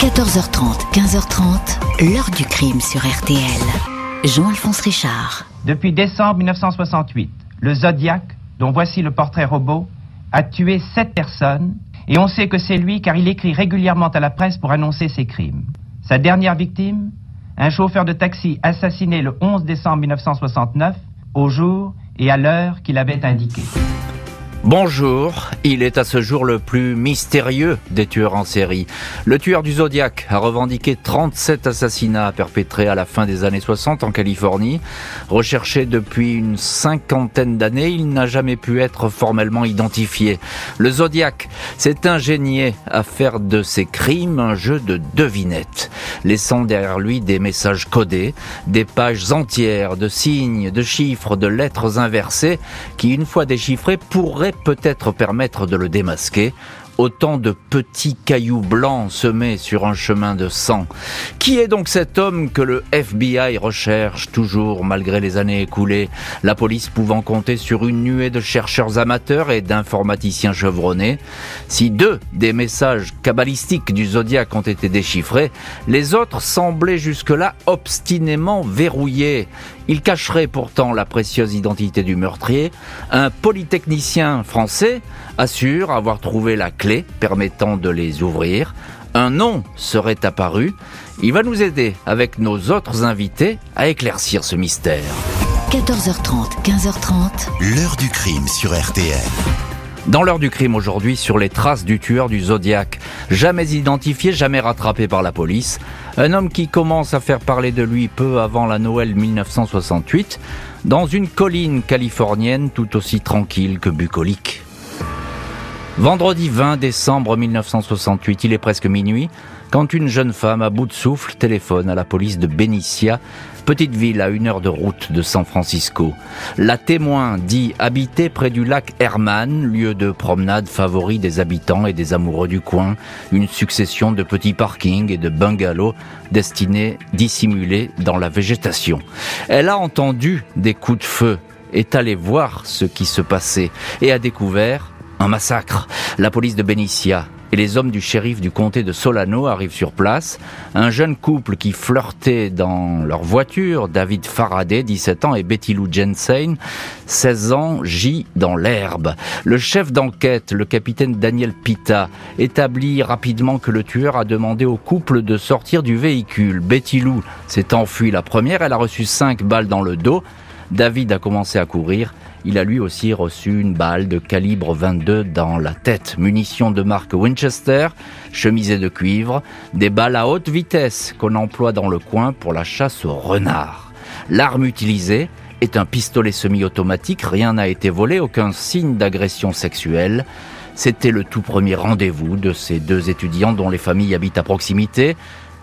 14h30, 15h30, l'heure du crime sur RTL. Jean-Alphonse Richard. Depuis décembre 1968, le Zodiac, dont voici le portrait robot, a tué sept personnes et on sait que c'est lui car il écrit régulièrement à la presse pour annoncer ses crimes. Sa dernière victime, un chauffeur de taxi assassiné le 11 décembre 1969, au jour et à l'heure qu'il avait indiqué. Bonjour, il est à ce jour le plus mystérieux des tueurs en série. Le tueur du Zodiac a revendiqué 37 assassinats perpétrés à la fin des années 60 en Californie. Recherché depuis une cinquantaine d'années, il n'a jamais pu être formellement identifié. Le Zodiac s'est ingénié à faire de ses crimes un jeu de devinettes, laissant derrière lui des messages codés, des pages entières de signes, de chiffres, de lettres inversées qui, une fois déchiffrées, pourraient peut-être permettre de le démasquer autant de petits cailloux blancs semés sur un chemin de sang. Qui est donc cet homme que le FBI recherche toujours malgré les années écoulées, la police pouvant compter sur une nuée de chercheurs amateurs et d'informaticiens chevronnés Si deux des messages cabalistiques du zodiaque ont été déchiffrés, les autres semblaient jusque-là obstinément verrouillés. Il cacherait pourtant la précieuse identité du meurtrier. Un polytechnicien français assure avoir trouvé la clé permettant de les ouvrir. Un nom serait apparu. Il va nous aider avec nos autres invités à éclaircir ce mystère. 14h30, 15h30. L'heure du crime sur RTL. Dans l'heure du crime aujourd'hui, sur les traces du tueur du Zodiac, jamais identifié, jamais rattrapé par la police, un homme qui commence à faire parler de lui peu avant la Noël 1968, dans une colline californienne tout aussi tranquille que bucolique. Vendredi 20 décembre 1968, il est presque minuit, quand une jeune femme à bout de souffle téléphone à la police de Benicia, petite ville à une heure de route de San Francisco. La témoin dit habiter près du lac Herman, lieu de promenade favori des habitants et des amoureux du coin, une succession de petits parkings et de bungalows destinés dissimuler dans la végétation. Elle a entendu des coups de feu, est allée voir ce qui se passait et a découvert un massacre. La police de Benicia et les hommes du shérif du comté de Solano arrivent sur place. Un jeune couple qui flirtait dans leur voiture, David Faraday, 17 ans, et Betty Lou Jensen, 16 ans, gît dans l'herbe. Le chef d'enquête, le capitaine Daniel Pita, établit rapidement que le tueur a demandé au couple de sortir du véhicule. Betty Lou s'est enfuie la première, elle a reçu 5 balles dans le dos. David a commencé à courir il a lui aussi reçu une balle de calibre 22 dans la tête. Munitions de marque Winchester, chemisée de cuivre, des balles à haute vitesse qu'on emploie dans le coin pour la chasse au renard. L'arme utilisée est un pistolet semi-automatique, rien n'a été volé, aucun signe d'agression sexuelle. C'était le tout premier rendez-vous de ces deux étudiants dont les familles habitent à proximité.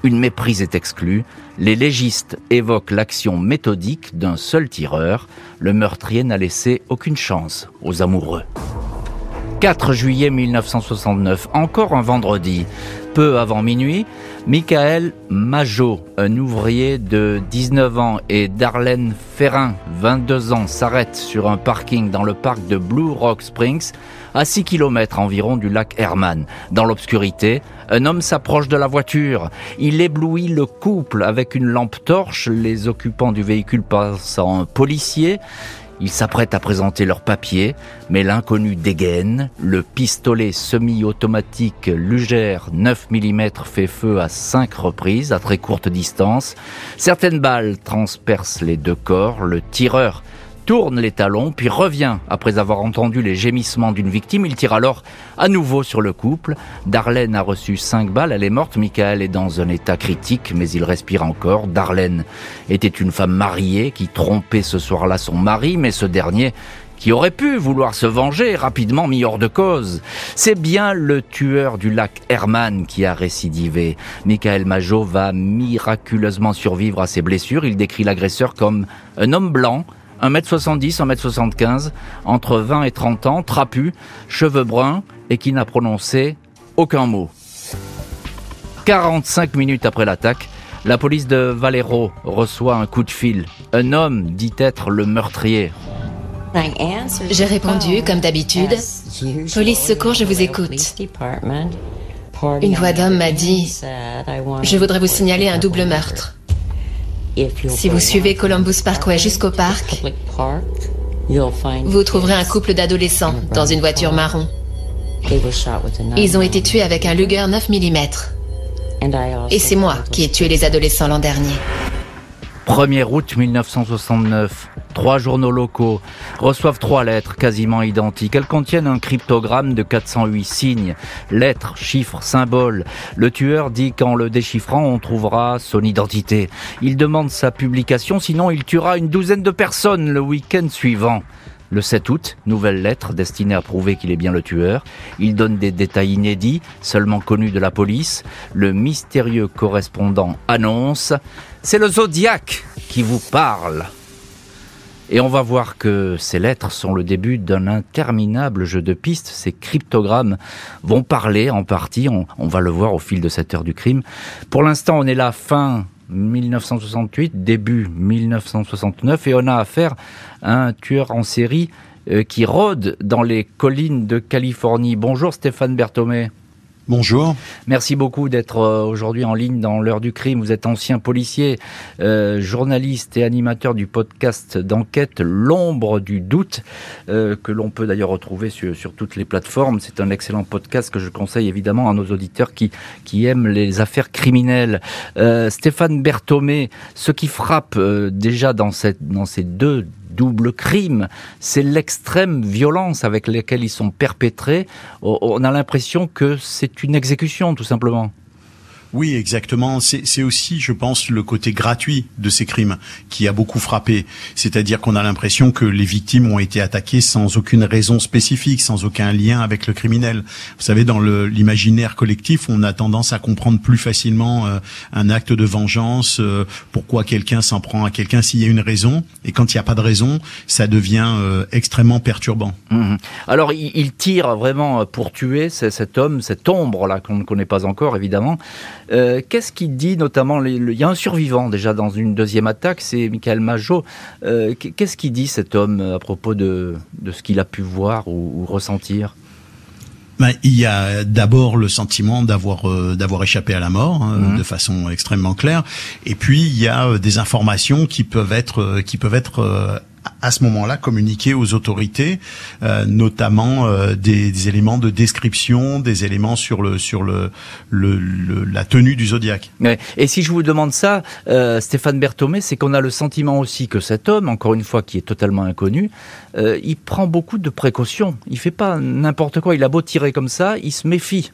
Une méprise est exclue. Les légistes évoquent l'action méthodique d'un seul tireur. Le meurtrier n'a laissé aucune chance aux amoureux. 4 juillet 1969, encore un vendredi. Peu avant minuit, Michael Majot, un ouvrier de 19 ans, et Darlene Ferrin, 22 ans, s'arrêtent sur un parking dans le parc de Blue Rock Springs, à 6 km environ du lac Herman. Dans l'obscurité, un homme s'approche de la voiture. Il éblouit le couple avec une lampe torche. Les occupants du véhicule passent en policier. Ils s'apprêtent à présenter leurs papiers, mais l'inconnu dégaine. Le pistolet semi-automatique Luger 9 mm fait feu à cinq reprises à très courte distance. Certaines balles transpercent les deux corps. Le tireur tourne les talons, puis revient après avoir entendu les gémissements d'une victime. Il tire alors à nouveau sur le couple. Darlene a reçu cinq balles, elle est morte. Michael est dans un état critique, mais il respire encore. Darlene était une femme mariée qui trompait ce soir-là son mari, mais ce dernier qui aurait pu vouloir se venger, rapidement mis hors de cause. C'est bien le tueur du lac Herman qui a récidivé. Michael Majot va miraculeusement survivre à ses blessures. Il décrit l'agresseur comme un homme blanc, 1m70, 1m75, entre 20 et 30 ans, trapu, cheveux bruns et qui n'a prononcé aucun mot. 45 minutes après l'attaque, la police de Valero reçoit un coup de fil. Un homme dit être le meurtrier. J'ai répondu, comme d'habitude. Police secours, je vous écoute. Une voix d'homme m'a dit Je voudrais vous signaler un double meurtre. Si vous suivez Columbus Parkway jusqu'au parc, vous trouverez un couple d'adolescents dans une voiture marron. Ils ont été tués avec un Luger 9 mm. Et c'est moi qui ai tué les adolescents l'an dernier. 1er août 1969, trois journaux locaux reçoivent trois lettres quasiment identiques. Elles contiennent un cryptogramme de 408 signes, lettres, chiffres, symboles. Le tueur dit qu'en le déchiffrant, on trouvera son identité. Il demande sa publication, sinon il tuera une douzaine de personnes le week-end suivant. Le 7 août, nouvelle lettre destinée à prouver qu'il est bien le tueur. Il donne des détails inédits, seulement connus de la police. Le mystérieux correspondant annonce C'est le Zodiac qui vous parle. Et on va voir que ces lettres sont le début d'un interminable jeu de pistes. Ces cryptogrammes vont parler en partie. On, va le voir au fil de cette heure du crime. Pour l'instant, on est là fin 1968, début 1969, et on a affaire à un tueur en série euh, qui rôde dans les collines de Californie. Bonjour Stéphane Berthomé. Bonjour. Merci beaucoup d'être euh, aujourd'hui en ligne dans l'heure du crime. Vous êtes ancien policier, euh, journaliste et animateur du podcast d'enquête L'ombre du doute, euh, que l'on peut d'ailleurs retrouver sur, toutes les plateformes. C'est un excellent podcast que je conseille évidemment à nos auditeurs qui, aiment les affaires criminelles. Stéphane Berthomé, ce qui frappe déjà dans ces deux double crime, c'est l'extrême violence avec laquelle ils sont perpétrés. On a l'impression que c'est une exécution, tout simplement. Oui, exactement. C'est aussi, je pense, le côté gratuit de ces crimes qui a beaucoup frappé. C'est-à-dire qu'on a l'impression que les victimes ont été attaquées sans aucune raison spécifique, sans aucun lien avec le criminel. Vous savez, dans l'imaginaire collectif, on a tendance à comprendre plus facilement euh, un acte de vengeance, euh, pourquoi quelqu'un s'en prend à quelqu'un s'il y a une raison. Et quand il n'y a pas de raison, ça devient euh, extrêmement perturbant. Mmh. Alors, il, tire vraiment pour tuer cet homme, cette ombre-là qu'on ne connaît pas encore, évidemment. Euh, Qu'est-ce qu'il dit notamment les, le, Il y a un survivant déjà dans une deuxième attaque, c'est Michael Majot. Euh, Qu'est-ce qu'il dit cet homme à propos de, de ce qu'il a pu voir ou, ou ressentir? Ben, il y a d'abord le sentiment d'avoir euh, d'avoir échappé à la mort hein, mmh. de façon extrêmement claire, et puis il y a euh, des informations qui peuvent être euh, qui peuvent être à ce moment-là communiquer aux autorités, euh, notamment euh, des, éléments de description, des éléments sur le sur le, la tenue du zodiaque. Et si je vous demande ça, euh, Stéphane Berthomé, c'est qu'on a le sentiment aussi que cet homme, encore une fois, qui est totalement inconnu, il prend beaucoup de précautions. Il fait pas n'importe quoi. Il a beau tirer comme ça, il se méfie.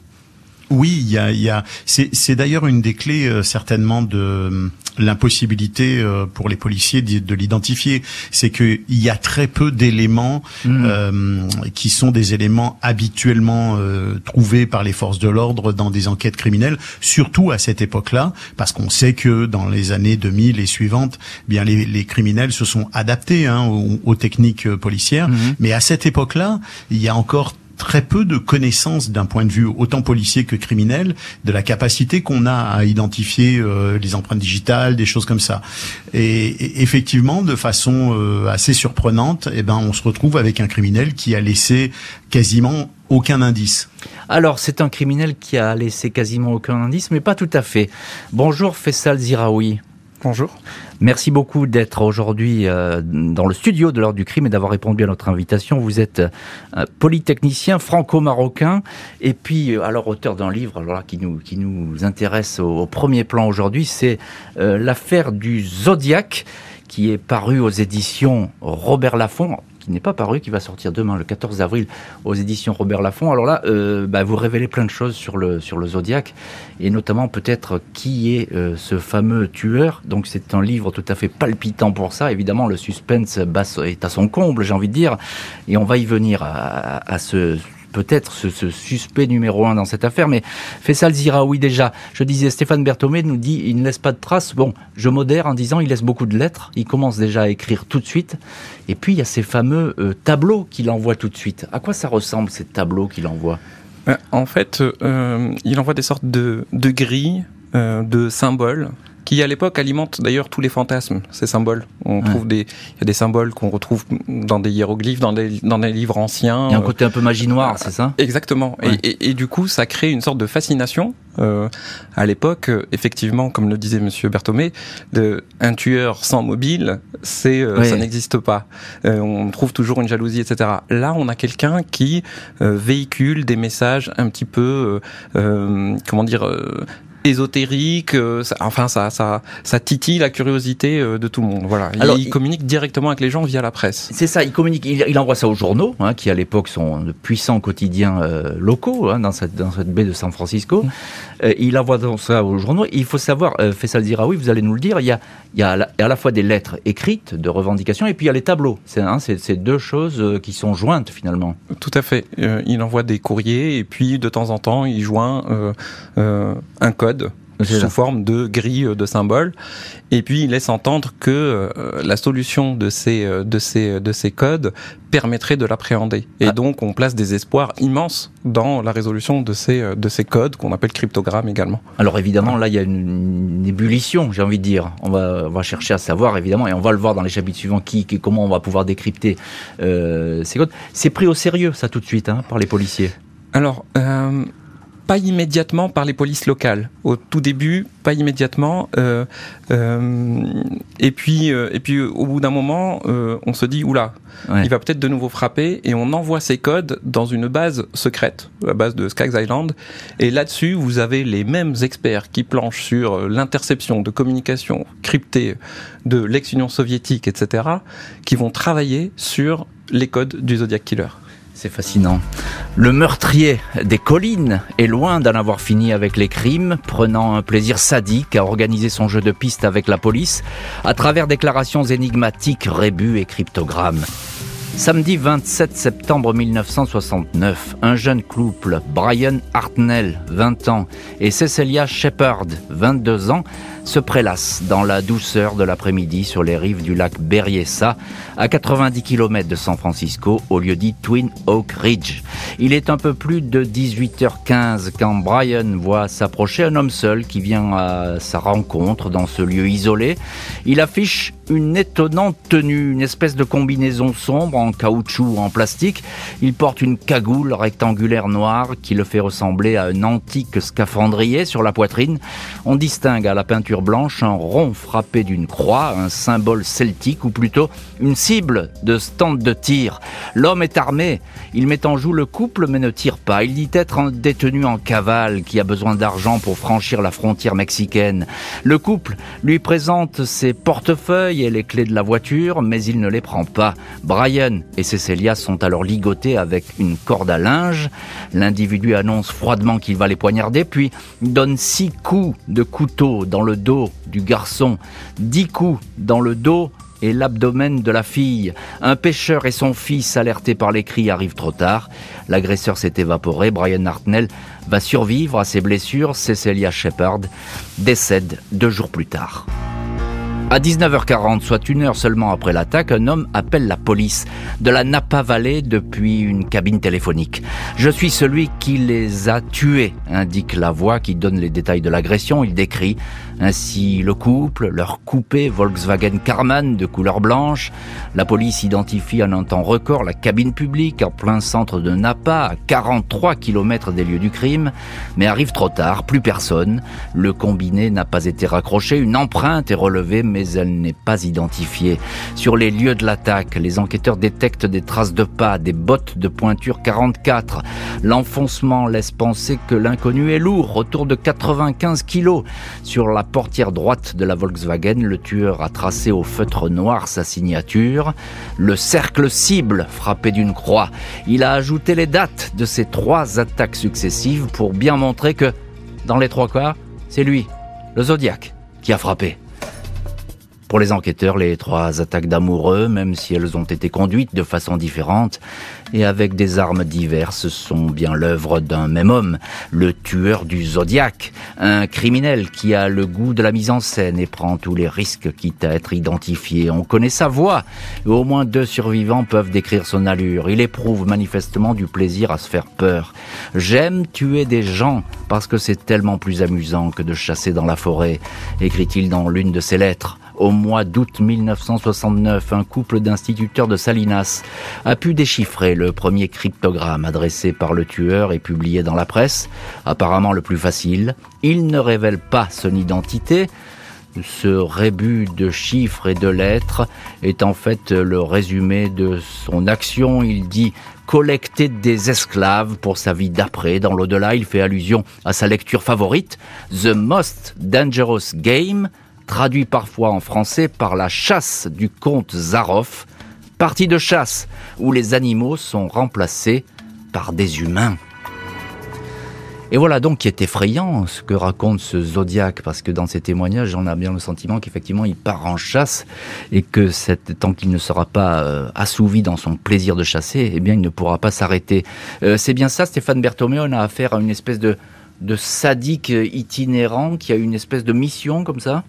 Oui, il y a, y a c'est d'ailleurs une des clés euh, certainement de l'impossibilité euh, pour les policiers de, de l'identifier. C'est qu'il y a très peu d'éléments mmh. euh, qui sont des éléments habituellement euh, trouvés par les forces de l'ordre dans des enquêtes criminelles, surtout à cette époque-là, parce qu'on sait que dans les années 2000 et suivantes, eh bien les, les criminels se sont adaptés hein, aux, aux, techniques policières. Mmh. Mais à cette époque-là, il y a encore très peu de connaissances d'un point de vue autant policier que criminel de la capacité qu'on a à identifier euh, les empreintes digitales, des choses comme ça. Et, effectivement, de façon euh, assez surprenante, eh ben, on se retrouve avec un criminel qui a laissé quasiment aucun indice. Alors, c'est un criminel qui a laissé quasiment aucun indice, mais pas tout à fait. Bonjour Fessal Ziraoui. Bonjour. Merci beaucoup d'être aujourd'hui euh, dans le studio de l'heure du crime et d'avoir répondu à notre invitation. Vous êtes euh, polytechnicien franco-marocain et puis euh, alors auteur d'un livre qui nous intéresse au, premier plan aujourd'hui, c'est l'affaire du Zodiac qui est paru aux éditions Robert Laffont qui n'est pas paru, qui va sortir demain, le 14 avril, aux éditions Robert Laffont. Alors là, euh, bah, vous révélez plein de choses sur le, sur le Zodiac, et notamment peut-être qui est euh, ce fameux tueur. Donc c'est un livre tout à fait palpitant pour ça. Évidemment, le suspense est à son comble, j'ai envie de dire, et on va y venir à, à ce peut-être ce, suspect numéro un dans cette affaire, mais Faisal Ziraoui déjà, je disais, Stéphane Berthomé nous dit, il ne laisse pas de traces. Bon, je modère en disant, il laisse beaucoup de lettres, il commence déjà à écrire tout de suite, et puis il y a ces fameux euh, tableaux qu'il envoie tout de suite. À quoi ça ressemble ces tableaux qu'il envoie? En fait, euh, il envoie des sortes de, de grilles, euh, de symboles, qui à l'époque alimente d'ailleurs tous les fantasmes, ces symboles. On trouve des, il y a des symboles qu'on retrouve dans des hiéroglyphes, dans des, dans des livres anciens. Il y a un côté un peu magie noire, c'est ça? Exactement. Et, et, et, du coup, ça crée une sorte de fascination. Euh, à l'époque, effectivement, comme le disait Monsieur Berthomé, de, un tueur sans mobile, c'est, euh, ça n'existe pas. Euh, on trouve toujours une jalousie, etc. Là, on a quelqu'un qui euh, véhicule des messages un petit peu, comment dire, ésotérique. Euh, enfin, ça, ça, ça titille la curiosité euh, de tout le monde. Voilà. Alors, il, communique directement avec les gens via la presse. C'est ça. Il communique. Il, envoie ça aux journaux, hein, qui à l'époque sont de puissants quotidiens euh, locaux hein, dans cette dans cette baie de San Francisco. Mm. il envoie ça aux journaux. Il faut savoir, Faisal dira oui, vous allez nous le dire. Il y a il y a à la fois des lettres écrites de revendication et puis il y a les tableaux. C'est hein, deux choses qui sont jointes finalement. Tout à fait. il envoie des courriers et puis de temps en temps il joint un code sous forme de grille de symboles. Et puis il laisse entendre que euh, la solution de ces, euh, de ces, de ces codes permettrait de l'appréhender. Et ah. donc on place des espoirs immenses dans la résolution de ces, euh, de ces codes qu'on appelle cryptogrammes également. Alors évidemment là il y a une, ébullition, j'ai envie de dire. On va, on va chercher à savoir évidemment, et on va le voir dans les chapitres suivants, qui, comment on va pouvoir décrypter ces codes. C'est pris au sérieux ça tout de suite hein, par les policiers? Alors, pas immédiatement par les polices locales. Au tout début, pas immédiatement. Euh, euh, et puis, euh, et puis, au bout d'un moment, on se dit oula, il va peut-être de nouveau frapper, et on envoie ces codes dans une base secrète, la base de Skaggs Island. Et là-dessus, vous avez les mêmes experts qui planchent sur l'interception de communication cryptée de l'ex-Union soviétique, etc., qui vont travailler sur les codes du Zodiac Killer. C'est fascinant. Le meurtrier des collines est loin d'en avoir fini avec les crimes, prenant un plaisir sadique à organiser son jeu de piste avec la police à travers déclarations énigmatiques, rébus et cryptogrammes. Samedi 27 septembre 1969, un jeune couple, Brian Hartnell, 20 ans, et Cecilia Shepard, 22 ans, se prélasse dans la douceur de l'après-midi sur les rives du lac Berryessa, à 90 km de San Francisco, au lieu dit Twin Oak Ridge. Il est un peu plus de 18h15 quand Brian voit s'approcher un homme seul qui vient à sa rencontre dans ce lieu isolé. Il affiche une étonnante tenue, une espèce de combinaison sombre en caoutchouc ou en plastique. Il porte une cagoule rectangulaire noire qui le fait ressembler à un antique scaphandrier sur la poitrine. On distingue à la peinture blanche un rond frappé d'une croix, un symbole celtique ou plutôt une cible de stand de tir. L'homme est armé, il met en joue le couple mais ne tire pas. Il dit être un détenu en cavale qui a besoin d'argent pour franchir la frontière mexicaine. Le couple lui présente ses portefeuilles et les clés de la voiture mais il ne les prend pas. Brian et Cecilia sont alors ligotés avec une corde à linge. L'individu annonce froidement qu'il va les poignarder puis donne six coups de couteau dans le dos du garçon, dix coups dans le dos et l'abdomen de la fille. Un pêcheur et son fils, alertés par les cris, arrivent trop tard. L'agresseur s'est évaporé. Brian Hartnell va survivre à ses blessures. Cecilia Shepard décède deux jours plus tard. À 19h40, soit une heure seulement après l'attaque, un homme appelle la police de la Napa Valley depuis une cabine téléphonique. Je suis celui qui les a tués, indique la voix qui donne les détails de l'agression. Il décrit ainsi le couple, leur coupé Volkswagen Karmann de couleur blanche. La police identifie en un temps record la cabine publique en plein centre de Napa, à 43 km des lieux du crime, mais arrive trop tard, plus personne. Le combiné n'a pas été raccroché, une empreinte est relevée, mais elle n'est pas identifiée. Sur les lieux de l'attaque, les enquêteurs détectent des traces de pas, des bottes de pointure 44. L'enfoncement laisse penser que l'inconnu est lourd, autour de 95 kilos. Sur la portière droite de la Volkswagen, le tueur a tracé au feutre noir sa signature, le cercle cible frappé d'une croix. Il a ajouté les dates de ces trois attaques successives pour bien montrer que, dans les trois cas, c'est lui, le Zodiac, qui a frappé. Pour les enquêteurs, les trois attaques d'amoureux, même si elles ont été conduites de façon différente et avec des armes diverses, sont bien l'œuvre d'un même homme, le tueur du Zodiac, un criminel qui a le goût de la mise en scène et prend tous les risques quitte à être identifié. On connaît sa voix, et au moins deux survivants peuvent décrire son allure. Il éprouve manifestement du plaisir à se faire peur. J'aime tuer des gens parce que c'est tellement plus amusant que de chasser dans la forêt, écrit-il dans l'une de ses lettres. Au mois d'août 1969, un couple d'instituteurs de Salinas a pu déchiffrer le premier cryptogramme adressé par le tueur et publié dans la presse, apparemment le plus facile. Il ne révèle pas son identité, ce rébut de chiffres et de lettres est en fait le résumé de son action. Il dit collecter des esclaves pour sa vie d'après. Dans l'au-delà, il fait allusion à sa lecture favorite, The Most Dangerous Game, traduit parfois en français par la chasse du comte Zaroff, partie de chasse où les animaux sont remplacés par des humains. Et voilà donc qui est effrayant ce que raconte ce Zodiac, parce que dans ses témoignages, on a bien le sentiment qu'effectivement il part en chasse et que tant qu'il ne sera pas euh, assouvi dans son plaisir de chasser, eh bien il ne pourra pas s'arrêter. Euh, c'est bien ça, Stéphane Berthomé, on a affaire à une espèce de sadique itinérant qui a une espèce de mission comme ça?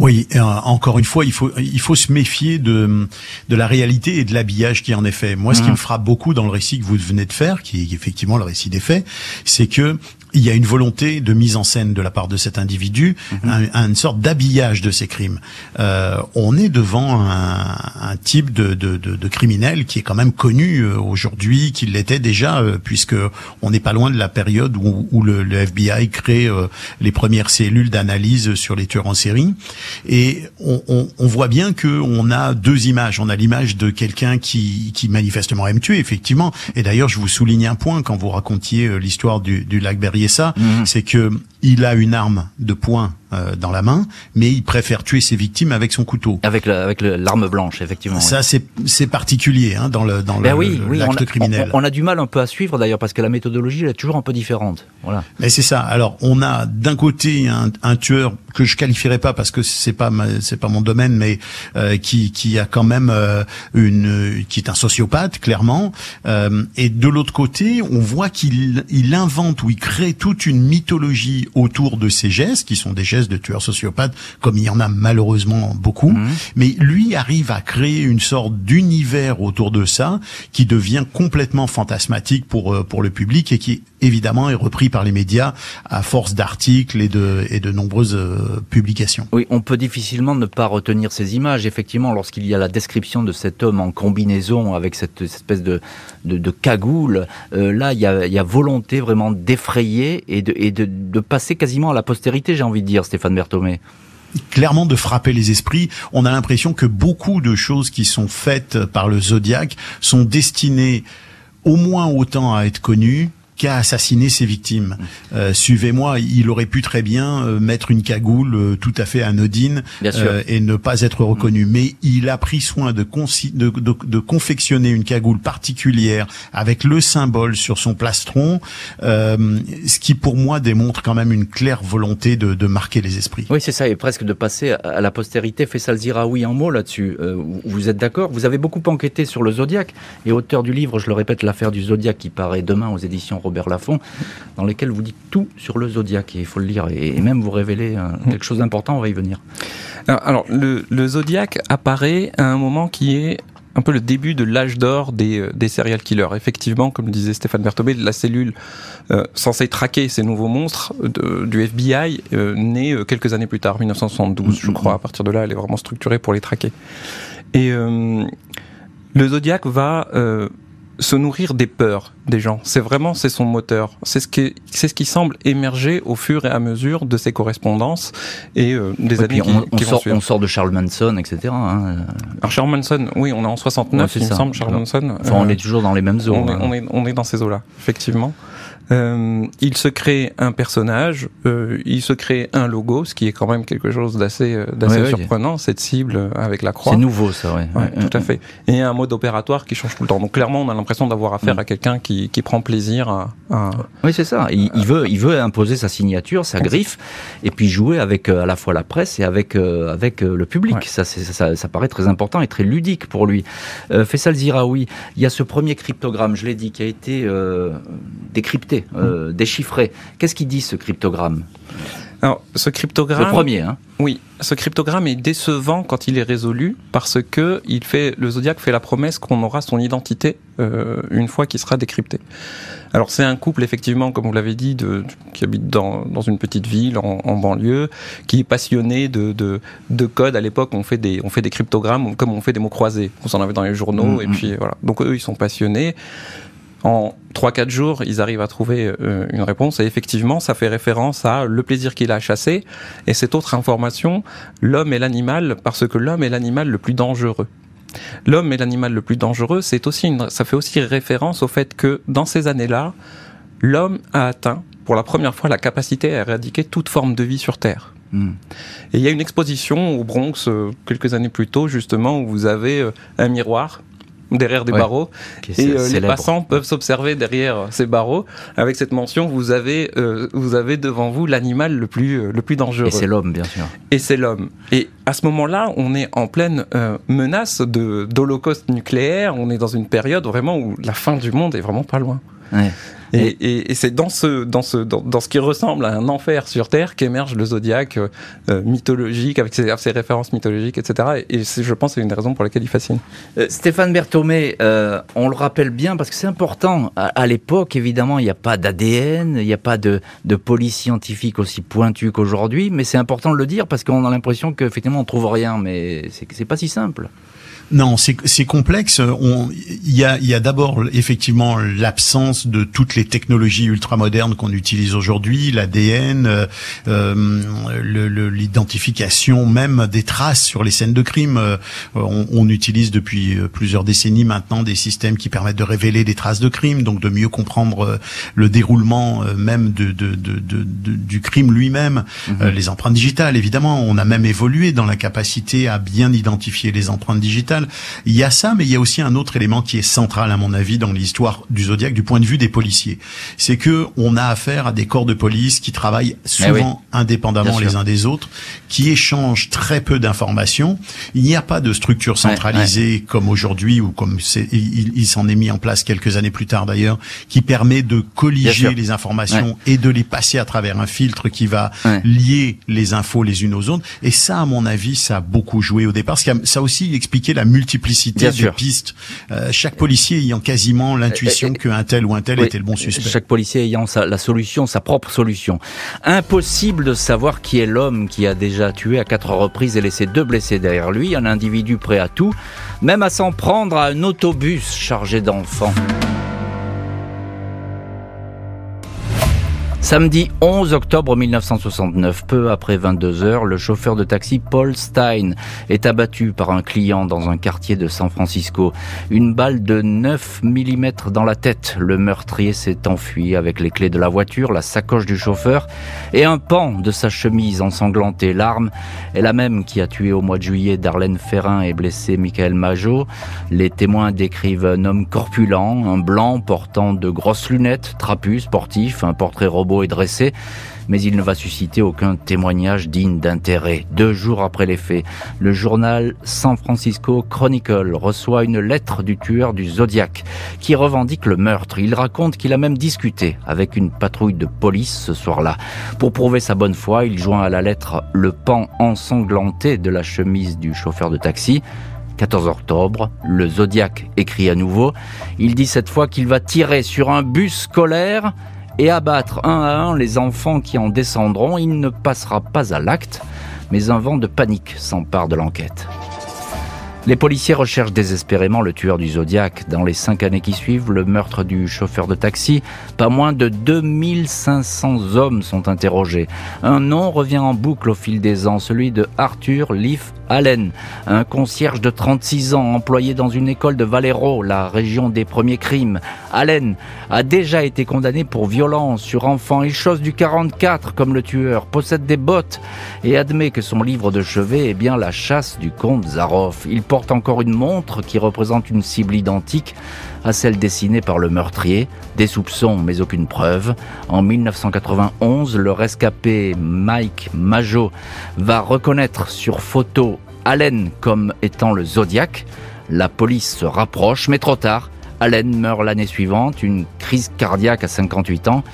Oui, euh, encore une fois, il faut il faut se méfier de de la réalité et de l'habillage qui en est fait. Moi, ce qui mmh. me frappe beaucoup dans le récit que vous venez de faire, qui est effectivement le récit des faits, c'est que il y a une volonté de mise en scène de la part de cet individu, mhm. une sorte d'habillage de ces crimes. Euh, on est devant un, un type de, de, de, de, criminel qui est quand même connu euh, aujourd'hui, qu'il l'était déjà, euh, puisque on n'est pas loin de la période où, où le, le, FBI crée euh, les premières cellules d'analyse sur les tueurs en série. Et on, on, on voit bien que on a deux images. On a l'image de quelqu'un qui, qui manifestement aime tuer, effectivement. Et d'ailleurs, je vous souligne un point quand vous racontiez l'histoire du, du lac Berry ça, mhm. c'est que il a une arme de poing euh, dans la main, mais il préfère tuer ses victimes avec son couteau. Avec avec l'arme blanche, effectivement. Ça, c'est c'est particulier hein, dans le dans ben l'acte criminel. On, a du mal un peu à suivre d'ailleurs parce que la méthodologie elle est toujours un peu différente. Voilà. Mais c'est ça. Alors, on a d'un côté un, un, tueur que je qualifierais pas parce que c'est pas c'est pas mon domaine, mais euh, qui qui a quand même euh, une qui est un sociopathe clairement. Euh, et de l'autre côté, on voit qu'il il invente ou il crée toute une mythologie autour de ces gestes qui sont des gestes de tueurs sociopathes, comme il y en a malheureusement beaucoup. Mhm. Mais lui arrive à créer une sorte d'univers autour de ça qui devient complètement fantasmatique pour euh, pour le public et qui évidemment est repris par les médias à force d'articles et de et de nombreuses euh, publications. Oui, on peut difficilement ne pas retenir ces images. Effectivement, lorsqu'il y a la description de cet homme en combinaison avec cette, espèce de de, de cagoule, euh, là il y a, y a volonté vraiment d'effrayer et de et de, de passer quasiment à la postérité, j'ai envie de dire, Stéphane Berthomé clairement de frapper les esprits. On a l'impression que beaucoup de choses qui sont faites par le Zodiac sont destinées au moins autant à être connues qu'à assassiner ses victimes. Euh, Suivez-moi, il aurait pu très bien euh, mettre une cagoule euh, tout à fait anodine euh, et ne pas être reconnu. Mais il a pris soin de, de, de, de, confectionner une cagoule particulière avec le symbole sur son plastron, ce qui pour moi démontre quand même une claire volonté de, de marquer les esprits. Oui, c'est ça, et presque de passer à la postérité. Faisal oui en mots là-dessus. vous êtes d'accord? Vous avez beaucoup enquêté sur le Zodiac et auteur du livre, je le répète, l'affaire du Zodiac qui paraît demain aux éditions Robert Laffont, dans lesquels vous dites tout sur le zodiaque, et il faut le lire, et même vous révéler euh, quelque chose d'important, on va y venir. Alors, le, le zodiaque apparaît à un moment qui est un peu le début de l'âge d'or des, euh, des serial killers. Effectivement, comme disait Stéphane Berthobé, la cellule euh, censée traquer ces nouveaux monstres du FBI euh, naît quelques années plus tard, 1972, je crois. À partir de là, elle est vraiment structurée pour les traquer. Et le Zodiac va se nourrir des peurs des gens. C'est vraiment c'est son moteur. C'est ce qui c'est ce qui semble émerger au fur et à mesure de ses correspondances et euh, des années qui, on, sort, on sort de Charles Manson, etc. Hein. Alors Charles Manson, oui, on est en 69, il me semble. Charles Manson. Enfin, on est toujours dans les mêmes zones. On est, on est, on est dans ces eaux-là, effectivement. Euh, il se crée un personnage, euh, il se crée un logo, ce qui est quand même quelque chose d'assez euh, d'assez surprenant, cette cible avec la croix. C'est nouveau ça, ouais. tout à fait. Et un mode opératoire qui change tout le temps. Donc clairement, on a l'impression d'avoir affaire mm. à quelqu'un qui, qui prend plaisir à. Oui, c'est ça. Il, veut il veut imposer sa signature, sa griffe, et puis jouer avec à la fois la presse et avec avec le public. Ça, ça, ça, paraît très important et très ludique pour lui. Faisal Ziraoui, il y a ce premier cryptogramme, je l'ai dit, qui a été décrypté, euh, déchiffré. Qu'est-ce qu'il dit ce cryptogramme? Alors, ce cryptogramme. Le premier, hein Oui, ce cryptogramme est décevant quand il est résolu parce que il fait, le Zodiac fait la promesse qu'on aura son identité euh, une fois qu'il sera décrypté. Alors c'est un couple effectivement, comme vous l'avez dit, de, qui habite dans, dans une petite ville en, en banlieue, qui est passionné de, de, de code. À l'époque, on fait des on fait des cryptogrammes comme on fait des mots croisés. On s'en avait dans les journaux mm, et mm. puis voilà. Donc eux, ils sont passionnés en 3-4 jours, ils arrivent à trouver euh, une réponse. Et effectivement, ça fait référence à le plaisir qu'il a à chasser. Et cette autre information, l'homme et l'animal, parce que l'homme est l'animal le plus dangereux. L'homme est l'animal le plus dangereux, c'est aussi une, ça fait aussi référence au fait que dans ces années-là, l'homme a atteint pour la première fois la capacité à éradiquer toute forme de vie sur Terre. Hmm. Et il y a une exposition au Bronx euh, quelques années plus tôt, justement, où vous avez euh, un miroir derrière des barreaux. Et euh, les passants peuvent s'observer derrière ces barreaux avec cette mention vous avez, euh, vous avez devant vous l'animal le plus, euh, le plus dangereux. Et c'est l'homme, bien sûr. Et c'est l'homme. Et à ce moment-là, on est en pleine menace de, d'holocauste nucléaire. On est dans une période vraiment où la fin du monde est vraiment pas loin. Ouais. Et, c'est dans ce, dans, ce, dans, ce qui ressemble à un enfer sur Terre qu'émerge le zodiaque euh, mythologique, avec ses, références mythologiques, etc. Et, je pense c'est une des raisons pour laquelle il fascine. Euh, Stéphane Berthomé, euh, on le rappelle bien parce que c'est important. À, l'époque, évidemment, il n'y a pas d'ADN, il n'y a pas de, de police scientifique aussi pointue qu'aujourd'hui, mais c'est important de le dire parce qu'on a l'impression qu'effectivement on trouve rien, mais c'est pas si simple. Non, c'est complexe. Il y a, y a d'abord effectivement l'absence de toutes les technologies ultramodernes qu'on utilise aujourd'hui, l'ADN, euh, euh l'identification même des traces sur les scènes de crime. Euh, on, on, utilise depuis plusieurs décennies maintenant des systèmes qui permettent de révéler des traces de crime, donc de mieux comprendre le déroulement même de, de, de, de du crime lui-même. Mhm. les empreintes digitales, évidemment, on a même évolué dans la capacité à bien identifier les empreintes digitales il y a ça, mais il y a aussi un autre élément qui est central à mon avis dans l'histoire du Zodiac du point de vue des policiers. C'est que on a affaire à des corps de police qui travaillent eh souvent indépendamment les uns des autres, qui échangent très peu d'informations. Il n'y a pas de structure centralisée comme aujourd'hui ou comme il, s'en est mis en place quelques années plus tard d'ailleurs, qui permet de colliger les informations et de les passer à travers un filtre qui va lier les infos les unes aux autres. Et ça, à mon avis, ça a beaucoup joué au départ. Ça a aussi expliqué la multiplicité de pistes. Euh, chaque policier ayant quasiment l'intuition euh, euh, qu'un tel ou un tel était le bon suspect. Chaque policier ayant sa, la solution, sa propre solution. Impossible de savoir qui est l'homme qui a déjà tué à quatre reprises et laissé deux blessés derrière lui, un individu prêt à tout, même à s'en prendre à un autobus chargé d'enfants. Samedi 11 octobre 1969, peu après 22 heures, le chauffeur de taxi Paul Stein est abattu par un client dans un quartier de San Francisco. Une balle de 9 mm dans la tête. Le meurtrier s'est enfui avec les clés de la voiture, la sacoche du chauffeur et un pan de sa chemise ensanglantée. L'arme est la même qui a tué au mois de juillet Darlene Ferrin et blessé Michael Majot. Les témoins décrivent un homme corpulent, un blanc portant de grosses lunettes, trapu, sportif, un portrait robot est dressé, mais il ne va susciter aucun témoignage digne d'intérêt. Deux jours après les faits, le journal San Francisco Chronicle reçoit une lettre du tueur du Zodiac qui revendique le meurtre. Il raconte qu'il a même discuté avec une patrouille de police ce soir-là. Pour prouver sa bonne foi, il joint à la lettre le pan ensanglanté de la chemise du chauffeur de taxi. 14 octobre, le Zodiac écrit à nouveau. Il dit cette fois qu'il va tirer sur un bus scolaire et abattre un à un les enfants qui en descendront, il ne passera pas à l'acte, mais un vent de panique s'empare de l'enquête. Les policiers recherchent désespérément le tueur du Zodiac. Dans les cinq années qui suivent, le meurtre du chauffeur de taxi, pas moins de 2500 hommes sont interrogés. Un nom revient en boucle au fil des ans, celui de Arthur Leaf Allen, un concierge de 36 ans employé dans une école de Valero, la région des premiers crimes. Allen a déjà été condamné pour violence sur enfants et chose du 44 comme le tueur, possède des bottes et admet que son livre de chevet est bien la chasse du comte Zaroff. Il porte encore une montre qui représente une cible identique à celle dessinée par le meurtrier. Des soupçons, mais aucune preuve. En 1991, le rescapé Mike Majo va reconnaître sur photo Allen comme étant le Zodiac. La police se rapproche, mais trop tard. Allen meurt l'année suivante, une crise cardiaque à 58 ans.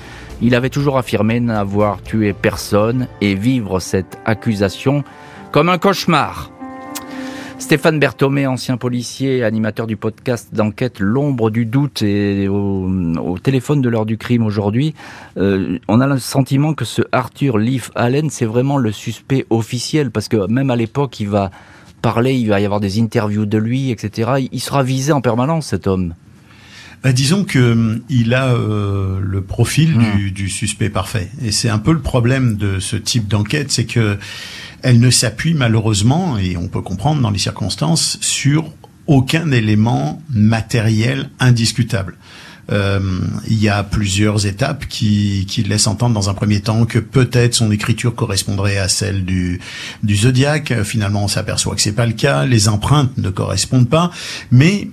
Il avait toujours affirmé n'avoir tué personne et vivre cette accusation comme un cauchemar. Stéphane Berthomé, ancien policier, animateur du podcast d'enquête L'ombre du doute et au, téléphone de l'heure du crime aujourd'hui, euh, on a le sentiment que ce Arthur Leaf Allen, c'est vraiment le suspect officiel parce que même à l'époque, il va parler, il va y avoir des interviews de lui, etc. Il sera visé en permanence, cet homme. Bah, disons que hum, il a euh, le profil du, hmm. du, suspect parfait, et c'est un peu le problème de ce type d'enquête, c'est que elle ne s'appuie malheureusement, et on peut comprendre dans les circonstances, sur aucun élément matériel indiscutable. Euh, il y a plusieurs étapes qui, qui laissent entendre dans un premier temps que peut-être son écriture correspondrait à celle du, du Zodiac. Finalement, on s'aperçoit que c'est pas le cas. Les empreintes ne correspondent pas, mais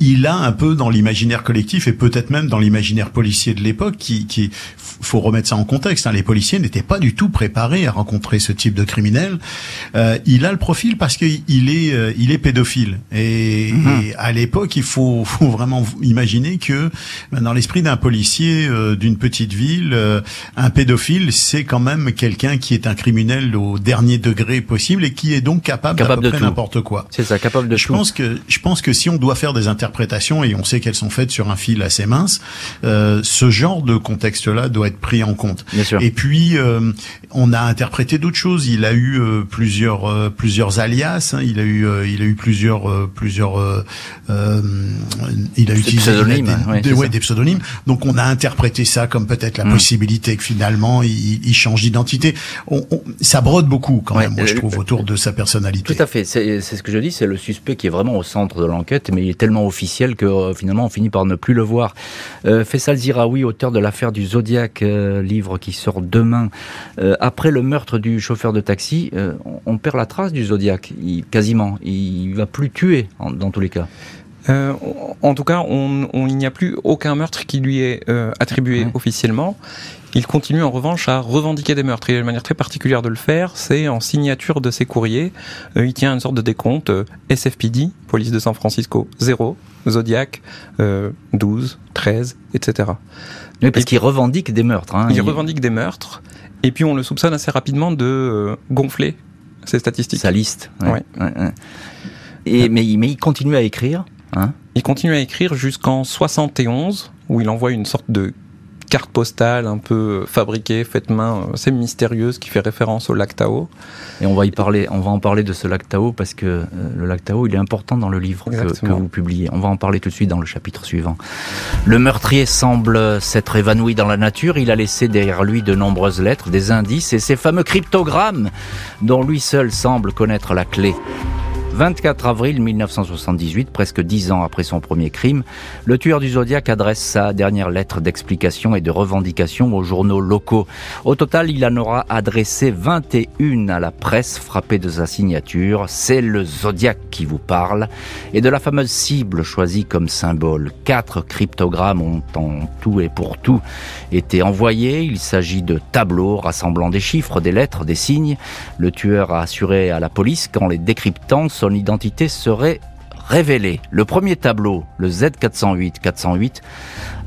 il a un peu dans l'imaginaire collectif et peut-être même dans l'imaginaire policier de l'époque qui, qui faut remettre ça en contexte. Hein, les policiers n'étaient pas du tout préparés à rencontrer ce type de criminel. Euh, il a le profil parce qu'il est, euh, il est pédophile. Et, mhm. à l'époque, il faut, faut, vraiment imaginer que ben, dans l'esprit d'un policier euh, d'une petite ville, euh, un pédophile, c'est quand même quelqu'un qui est un criminel au dernier degré possible et qui est donc capable, capable peu près n'importe quoi. C'est ça, capable de je Pense que, je pense que si on doit faire des interprétations et on sait qu'elles sont faites sur un fil assez mince, ce genre de contexte-là doit être pris en compte. Et puis euh, on a interprété d'autres choses. Il a eu euh, plusieurs euh, plusieurs alias. Hein. Il a eu il a eu plusieurs plusieurs il a utilisé des, des, pseudonymes. Donc on a interprété ça comme peut-être la mm. possibilité que finalement il, change d'identité. On, ça brode beaucoup quand même, moi, je trouve, autour de sa personnalité. Tout à fait. C'est ce que je dis. C'est le suspect qui est vraiment au centre de l'enquête, mais il est tellement officiel que finalement on finit par ne plus le voir. Faisal Ziraoui, auteur de l'affaire du Zodiac euh, livre qui sort demain. Euh, après le meurtre du chauffeur de taxi, euh, on, perd la trace du Zodiac, quasiment. Il va plus tuer, dans tous les cas. en tout cas, on, il n'y a plus aucun meurtre qui lui est attribué officiellement. Il continue en revanche à revendiquer des meurtres. Et une manière très particulière de le faire, c'est en signature de ses courriers. il tient une sorte de décompte SFPD, police de San Francisco 0, Zodiac 12, 13, etc. Oui, parce qu'il revendique des meurtres. Hein. Il, revendique des meurtres, et puis on le soupçonne assez rapidement de euh, gonfler ses statistiques. Sa liste. Ouais. Et, mais, mais, il continue à écrire. Hein il continue à écrire jusqu'en 71, où il envoie une sorte de carte postale un peu fabriquée, faite main, assez mystérieuse, qui fait référence au lac Tao. Et on va y parler, on va en parler de ce lac Tao parce que euh, le lac Tao, il est important dans le livre que, vous publiez. On va en parler tout de suite dans le chapitre suivant. Le meurtrier semble s'être évanoui dans la nature. Il a laissé derrière lui de nombreuses lettres, des indices et ces fameux cryptogrammes dont lui seul semble connaître la clé. 24 avril 1978, presque dix ans après son premier crime, le tueur du Zodiac adresse sa dernière lettre d'explication et de revendication aux journaux locaux. Au total, il en aura adressé 21 à la presse frappée de sa signature. C'est le Zodiac qui vous parle et de la fameuse cible choisie comme symbole. Quatre cryptogrammes ont en tout et pour tout été envoyés. Il s'agit de tableaux rassemblant des chiffres, des lettres, des signes. Le tueur a assuré à la police qu'en les décryptant, son identité serait révélée. Le premier tableau, le Z408-408,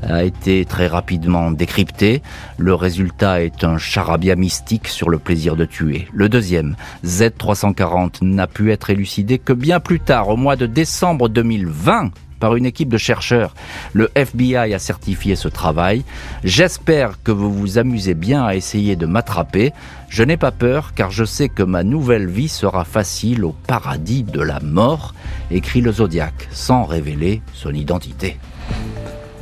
a été très rapidement décrypté. Le résultat est un charabia mystique sur le plaisir de tuer. Le deuxième, Z340, n'a pu être élucidé que bien plus tard, au mois de décembre 2020, par une équipe de chercheurs. Le FBI a certifié ce travail. J'espère que vous vous amusez bien à essayer de m'attraper. Je n'ai pas peur car je sais que ma nouvelle vie sera facile au paradis de la mort, écrit le Zodiac, sans révéler son identité.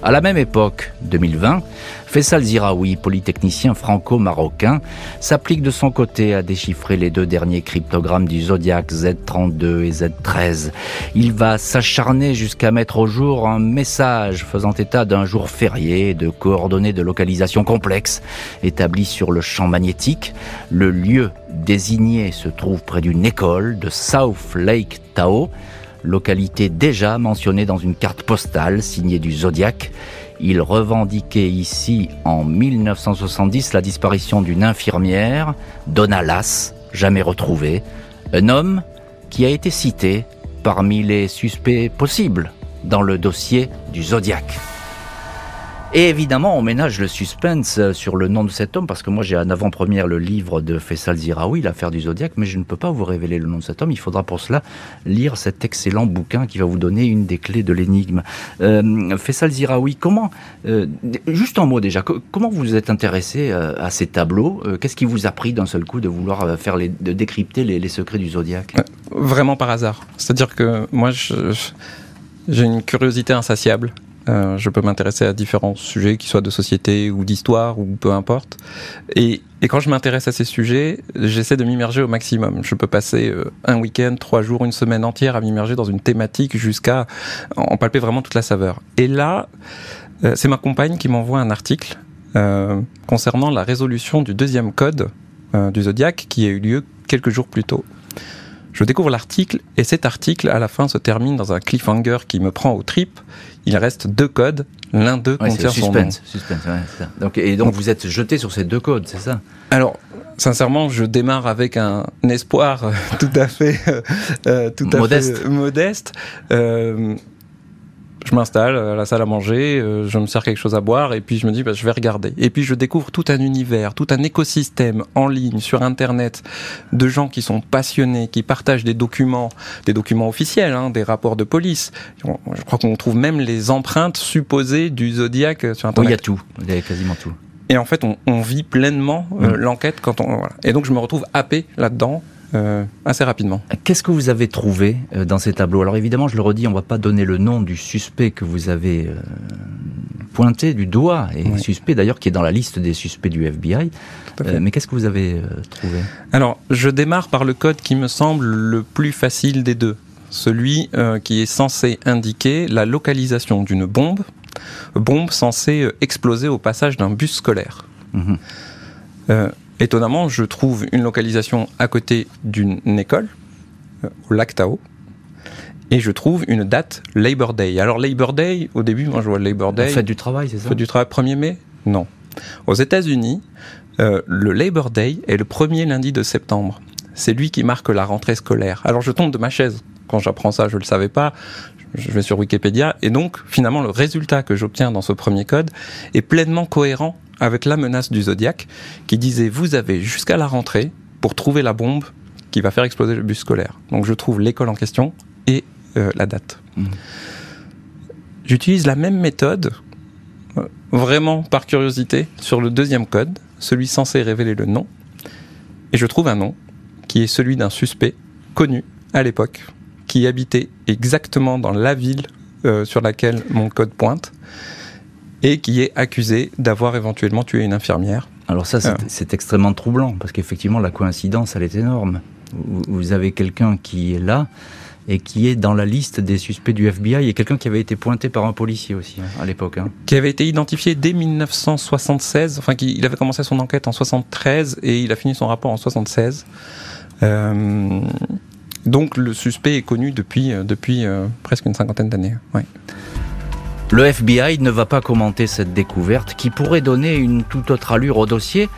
À la même époque, 2020, Faisal Ziraoui, polytechnicien franco-marocain, s'applique de son côté à déchiffrer les deux derniers cryptogrammes du Zodiac Z32 et Z13. Il va s'acharner jusqu'à mettre au jour un message faisant état d'un jour férié, de coordonnées de localisation complexes établies sur le champ magnétique. Le lieu désigné se trouve près d'une école de South Lake Tao localité déjà mentionnée dans une carte postale signée du Zodiac. Il revendiquait ici en 1970 la disparition d'une infirmière, Donna Lass, jamais retrouvée, un homme qui a été cité parmi les suspects possibles dans le dossier du Zodiac. Et évidemment, on ménage le suspense euh, sur le nom de cet homme, parce que moi j'ai en avant-première le livre de Faisal Ziraoui, l'affaire du Zodiac, mais je ne peux pas vous révéler le nom de cet homme. Il faudra pour cela lire cet excellent bouquin qui va vous donner une des clés de l'énigme. Euh, Faisal Ziraoui, comment, euh, juste en mot déjà, comment vous êtes intéressé euh, à ces tableaux Qu'est-ce qui vous a pris d'un seul coup de vouloir faire de décrypter les, les secrets du Zodiac? Vraiment par hasard. C'est-à-dire que moi, j'ai une curiosité insatiable. Euh, je peux m'intéresser à différents sujets, qu'ils soient de société ou d'histoire ou peu importe. Et, quand je m'intéresse à ces sujets, j'essaie de m'immerger au maximum. Je peux passer euh, un week-end, trois jours, une semaine entière à m'immerger dans une thématique jusqu'à en palper vraiment toute la saveur. Et là, euh, c'est ma compagne qui m'envoie un article concernant la résolution du deuxième code du Zodiac qui a eu lieu quelques jours plus tôt. Je découvre l'article et cet article à la fin se termine dans un cliffhanger qui me prend aux tripes. Il reste deux codes, l'un d'eux contient son nom. Suspense, Donc, et donc, vous êtes jeté sur ces deux codes, c'est ça? Alors sincèrement, je démarre avec un espoir euh, tout à fait, euh, euh, tout à modeste. Fait modeste je m'installe à la salle à manger, euh, je me sers quelque chose à boire et puis je me dis bah, je vais regarder. Et puis je découvre tout un univers, tout un écosystème en ligne sur Internet de gens qui sont passionnés, qui partagent des documents, des documents officiels, hein, des rapports de police. Je crois qu'on trouve même les empreintes supposées du Zodiac sur Internet. Oui, il y a tout, il y a quasiment tout. Et en fait, on, vit pleinement euh, mm. l'enquête quand on. Voilà. Et donc je me retrouve happé là-dedans. Euh, assez rapidement. Qu'est-ce que vous avez trouvé euh, dans ces tableaux? Alors évidemment, je le redis, on ne va pas donner le nom du suspect que vous avez euh, pointé du doigt, et suspect d'ailleurs qui est dans la liste des suspects du FBI. mais qu'est-ce que vous avez trouvé? Alors, je démarre par le code qui me semble le plus facile des deux. Celui qui est censé indiquer la localisation d'une bombe, bombe censée exploser au passage d'un bus scolaire. Mhm. Étonnamment, je trouve une localisation à côté d'une école, euh, au lac Tao, et je trouve une date Labor Day. Alors Labor Day, au début, moi je vois Labor Day. Fête du travail, c'est ça? Fête du travail, 1er mai? Non. Aux États-Unis, euh, le Labor Day est le premier lundi de septembre. C'est lui qui marque la rentrée scolaire. Alors je tombe de ma chaise quand j'apprends ça, je ne le savais pas. Je vais sur Wikipédia et donc finalement le résultat que j'obtiens dans ce premier code est pleinement cohérent avec la menace du Zodiac qui disait vous avez jusqu'à la rentrée pour trouver la bombe qui va faire exploser le bus scolaire. Donc je trouve l'école en question et euh, la date. Mmh. J'utilise la même méthode, euh, vraiment par curiosité, sur le deuxième code, celui censé révéler le nom. Et je trouve un nom qui est celui d'un suspect connu à l'époque, qui habitait exactement dans la ville euh, sur laquelle mon code pointe et qui est accusé d'avoir éventuellement tué une infirmière. Alors ça, c'est euh. extrêmement troublant, parce qu'effectivement, la coïncidence, elle est énorme. Vous avez quelqu'un qui est là et qui est dans la liste des suspects du FBI, et quelqu'un qui avait été pointé par un policier aussi, hein, à l'époque. Hein. Qui avait été identifié dès 1976, enfin, il avait commencé son enquête en 73, et il a fini son rapport en 76. Euh, donc le suspect est connu depuis, euh, depuis presque une cinquantaine d'années. Ouais. Le FBI ne va pas commenter cette découverte qui pourrait donner une toute autre allure au dossier,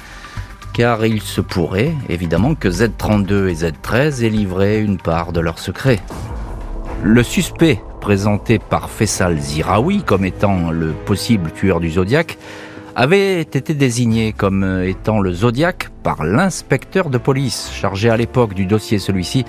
car il se pourrait évidemment que Z32 et Z13 aient livré une part de leur secret. Le suspect, présenté par Faisal Ziraoui comme étant le possible tueur du Zodiac, avait été désigné comme étant le Zodiac par l'inspecteur de police chargé à l'époque du dossier celui-ci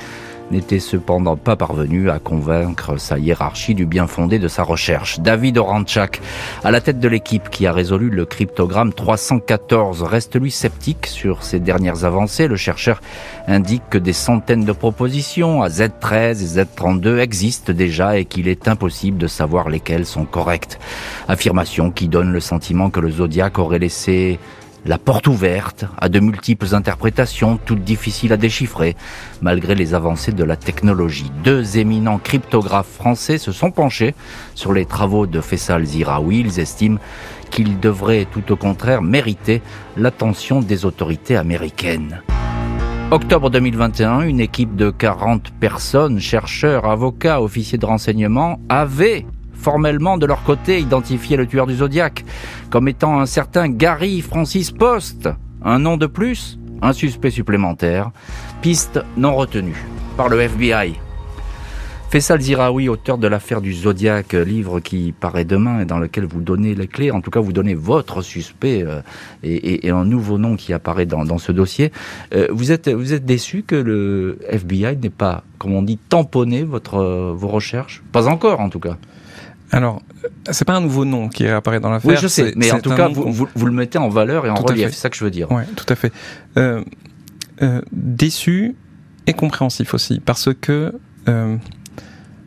n'était cependant pas parvenu à convaincre sa hiérarchie du bien fondé de sa recherche. David Oranchak, à la tête de l'équipe qui a résolu le cryptogramme 314, reste lui sceptique sur ces dernières avancées. Le chercheur indique que des centaines de propositions à Z13 et Z32 existent déjà et qu'il est impossible de savoir lesquelles sont correctes. Affirmation qui donne le sentiment que le zodiaque aurait laissé la porte ouverte à de multiples interprétations, toutes difficiles à déchiffrer, malgré les avancées de la technologie. Deux éminents cryptographes français se sont penchés sur les travaux de Faisal Ziraoui. Ils estiment qu'il devrait tout au contraire mériter l'attention des autorités américaines. Octobre 2021, une équipe de 40 personnes, chercheurs, avocats, officiers de renseignement, avait formellement de leur côté identifié le tueur du Zodiac comme étant un certain Gary Francis Post. Un nom de plus, un suspect supplémentaire, piste non retenue par le FBI. Faisal Ziraoui, auteur de l'affaire du Zodiac, livre qui paraît demain et dans lequel vous donnez les clés, en tout cas vous donnez votre suspect euh, et, un nouveau nom qui apparaît dans, ce dossier. Euh, vous êtes vous êtes déçu que le FBI n'ait pas, comme on dit, tamponné votre vos recherches? Pas encore, en tout cas. Alors, c'est pas un nouveau nom qui apparaît dans l'affaire. Oui, je sais, mais en tout cas, vous, vous, le mettez en valeur et en relief, c'est ça que je veux dire. Oui, tout à fait. Euh, euh, déçu et compréhensif aussi, parce que euh,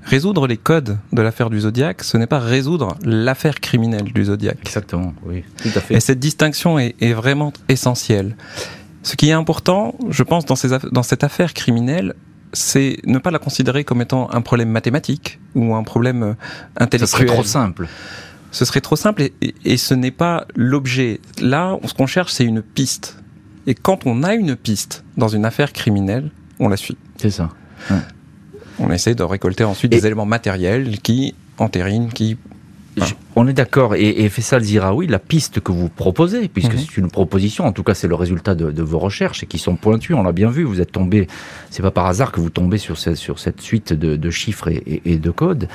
résoudre les codes de l'affaire du Zodiac, ce n'est pas résoudre l'affaire criminelle du Zodiac. Exactement, oui, tout à fait. Et cette distinction est, est vraiment essentielle. Ce qui est important, je pense, dans, ces, dans cette affaire criminelle, c'est ne pas la considérer comme étant un problème mathématique ou un problème intellectuel. Ce serait trop simple. Ce serait trop simple et, ce n'est pas l'objet. Là, ce qu'on cherche, c'est une piste. Et quand on a une piste dans une affaire criminelle, on la suit. C'est ça. On essaie de récolter ensuite des éléments matériels qui entérinent, qui on est d'accord. Et, et Faisal Ziraoui, la piste que vous proposez, puisque mhm. c'est une proposition, en tout cas c'est le résultat de, vos recherches et qui sont pointues, on l'a bien vu, vous êtes tombé, c'est pas par hasard que vous tombez sur, sur cette suite de, chiffres et, de codes.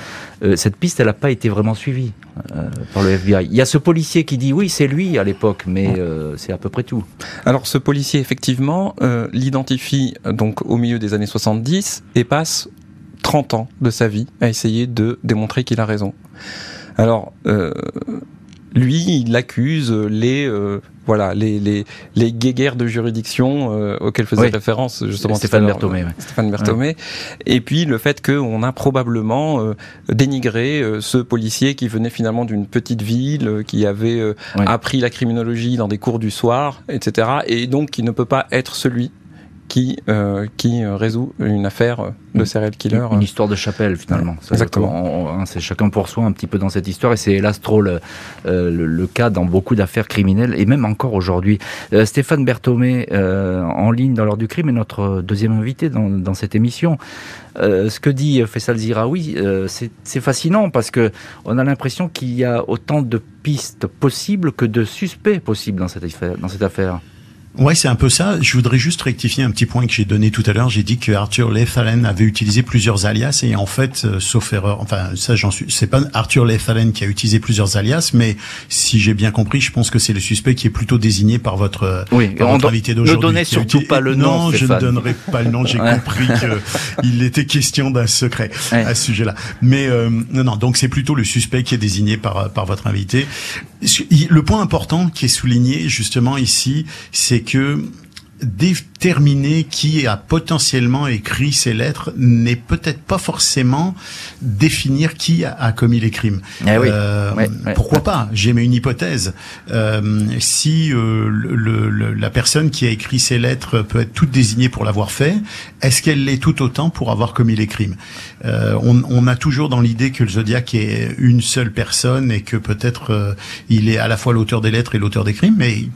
Euh, cette piste, elle n'a pas été vraiment suivie euh, par le FBI. Il y a ce policier qui dit oui, c'est lui à l'époque, mais euh, c'est à peu près tout. Alors ce policier, effectivement, l'identifie donc au milieu des années 70 et passe 30 ans de sa vie à essayer de démontrer qu'il a raison. Alors, euh, lui, il accuse les euh, voilà les les les guéguerres de juridiction euh, auxquelles faisait référence justement Stéphane Berthomé. Stéphane Berthomé. Et puis le fait qu'on a probablement dénigré ce policier qui venait finalement d'une petite ville, qui avait appris la criminologie dans des cours du soir, etc. Et donc qui ne peut pas être celui qui, euh, qui résout une affaire de serial killer. Une, histoire de chapelle finalement. Exactement. Hein, c'est chacun pour soi un petit peu dans cette histoire et c'est hélas trop le, euh, le, cas dans beaucoup d'affaires criminelles et même encore aujourd'hui. Euh, Stéphane Berthomé en ligne dans l'heure du crime est notre deuxième invité dans, dans cette émission. ce que dit Faisal Ziraoui, c'est fascinant parce que on a l'impression qu'il y a autant de pistes possibles que de suspects possibles dans cette affaire. Dans cette affaire. Ouais, c'est un peu ça. Je voudrais juste rectifier un petit point que j'ai donné tout à l'heure. J'ai dit que Arthur Lethalen avait utilisé plusieurs alias et en fait, euh, sauf erreur, enfin ça j'en suis, c'est pas Arthur Lethalen qui a utilisé plusieurs alias, mais si j'ai bien compris, je pense que c'est le suspect qui est plutôt désigné par votre, euh, oui, par votre invité d'aujourd'hui. Ne donnez surtout pas le nom. Non, je ne donnerai pas le nom. J'ai compris qu'il était question d'un secret à ce sujet-là. Mais euh, non, non. Donc c'est plutôt le suspect qui est désigné par par votre invité. Le point important qui est souligné justement ici, c'est que déterminer qui a potentiellement écrit ces lettres n'est peut-être pas forcément définir qui a, commis les crimes. Eh euh, pourquoi pas? J'émets une hypothèse. Euh, si euh, le, la personne qui a écrit ces lettres peut être toute désignée pour l'avoir fait, est-ce qu'elle l'est tout autant pour avoir commis les crimes? On, on, a toujours dans l'idée que le Zodiac est une seule personne et que peut-être il est à la fois l'auteur des lettres et l'auteur des crimes, mais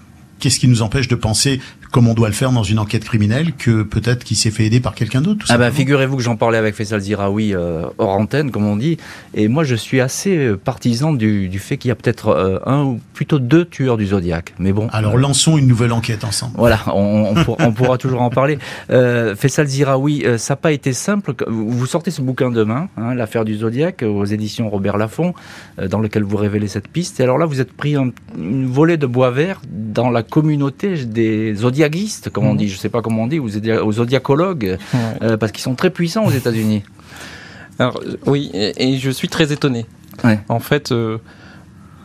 qu'est-ce qui nous empêche de penser comme on doit le faire dans une enquête criminelle, que peut-être qu'il s'est fait aider par quelqu'un d'autre. Ah bah figurez-vous que j'en parlais avec Faisal Ziraoui euh, hors antenne, comme on dit, et moi je suis assez euh, partisan du, du fait qu'il y a peut-être euh, un ou plutôt deux tueurs du Zodiac. Mais bon. Alors lançons une nouvelle enquête ensemble. Voilà, on, on, pourra toujours en parler. Euh, Faisal Ziraoui, ça n'a pas été simple. Vous sortez ce bouquin demain, hein, l'affaire du Zodiac, aux éditions Robert Laffont, dans lequel vous révélez cette piste. Et alors là, vous êtes pris un, une volée de bois vert dans la communauté des Zodiacs zodiagistes, comme on mhm. dit, je sais pas comment on dit, aux zodiacologues, euh, parce qu'ils sont très puissants aux États-Unis. Alors oui, et, je suis très étonné. En fait, euh,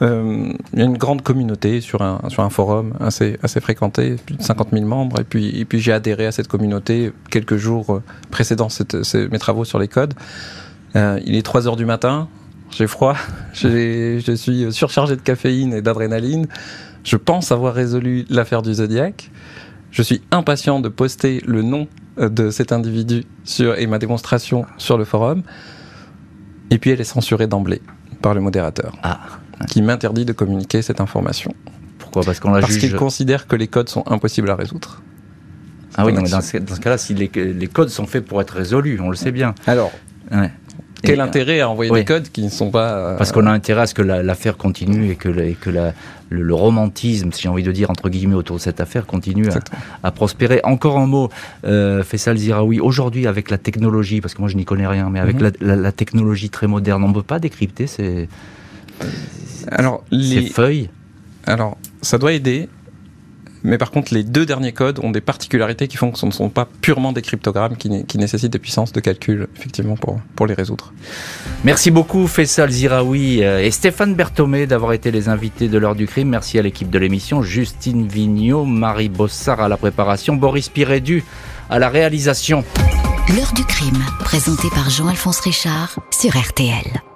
euh, il y a une grande communauté sur un, sur un forum assez, assez fréquenté, plus de 50 000 membres, et puis, et puis j'ai adhéré à cette communauté quelques jours précédant mes travaux sur les codes. il est 3 heures du matin, j'ai froid, je suis surchargé de caféine et d'adrénaline. Je pense avoir résolu l'affaire du Zodiac. Je suis impatient de poster le nom euh, de cet individu sur, et ma démonstration sur le forum. Et puis elle est censurée d'emblée par le modérateur, ah. qui m'interdit de communiquer cette information. Pourquoi? Parce qu'on la Parce qu'il considère que les codes sont impossibles à résoudre. Ah oui, dans ce, cas-là, si les, les, codes sont faits pour être résolus, on le sait bien. Alors, ouais. Quel intérêt à envoyer des codes qui ne sont pas... Euh, Parce qu'on a intérêt à ce que l'affaire continue et que, que le, romantisme, si j'ai envie de dire, entre guillemets, autour de cette affaire continue à, prospérer. Encore un mot, euh, Faisal Ziraoui, aujourd'hui avec la technologie, parce que moi je n'y connais rien, mais avec mhm. la, technologie très moderne, on ne peut pas décrypter ces, Alors, ces feuilles? Alors, ça doit aider. Mais par contre, les deux derniers codes ont des particularités qui font que ce ne sont pas purement des cryptogrammes qui, qui nécessitent des puissances de calcul, effectivement, pour, pour les résoudre. Merci beaucoup, Faisal Ziraoui euh, et Stéphane Berthomé d'avoir été les invités de l'heure du crime. Merci à l'équipe de l'émission, Justine Vignot, Marie Bossard à la préparation, Boris Pirédu à la réalisation. L'heure du crime, présenté par Jean-Alphonse Richard sur RTL.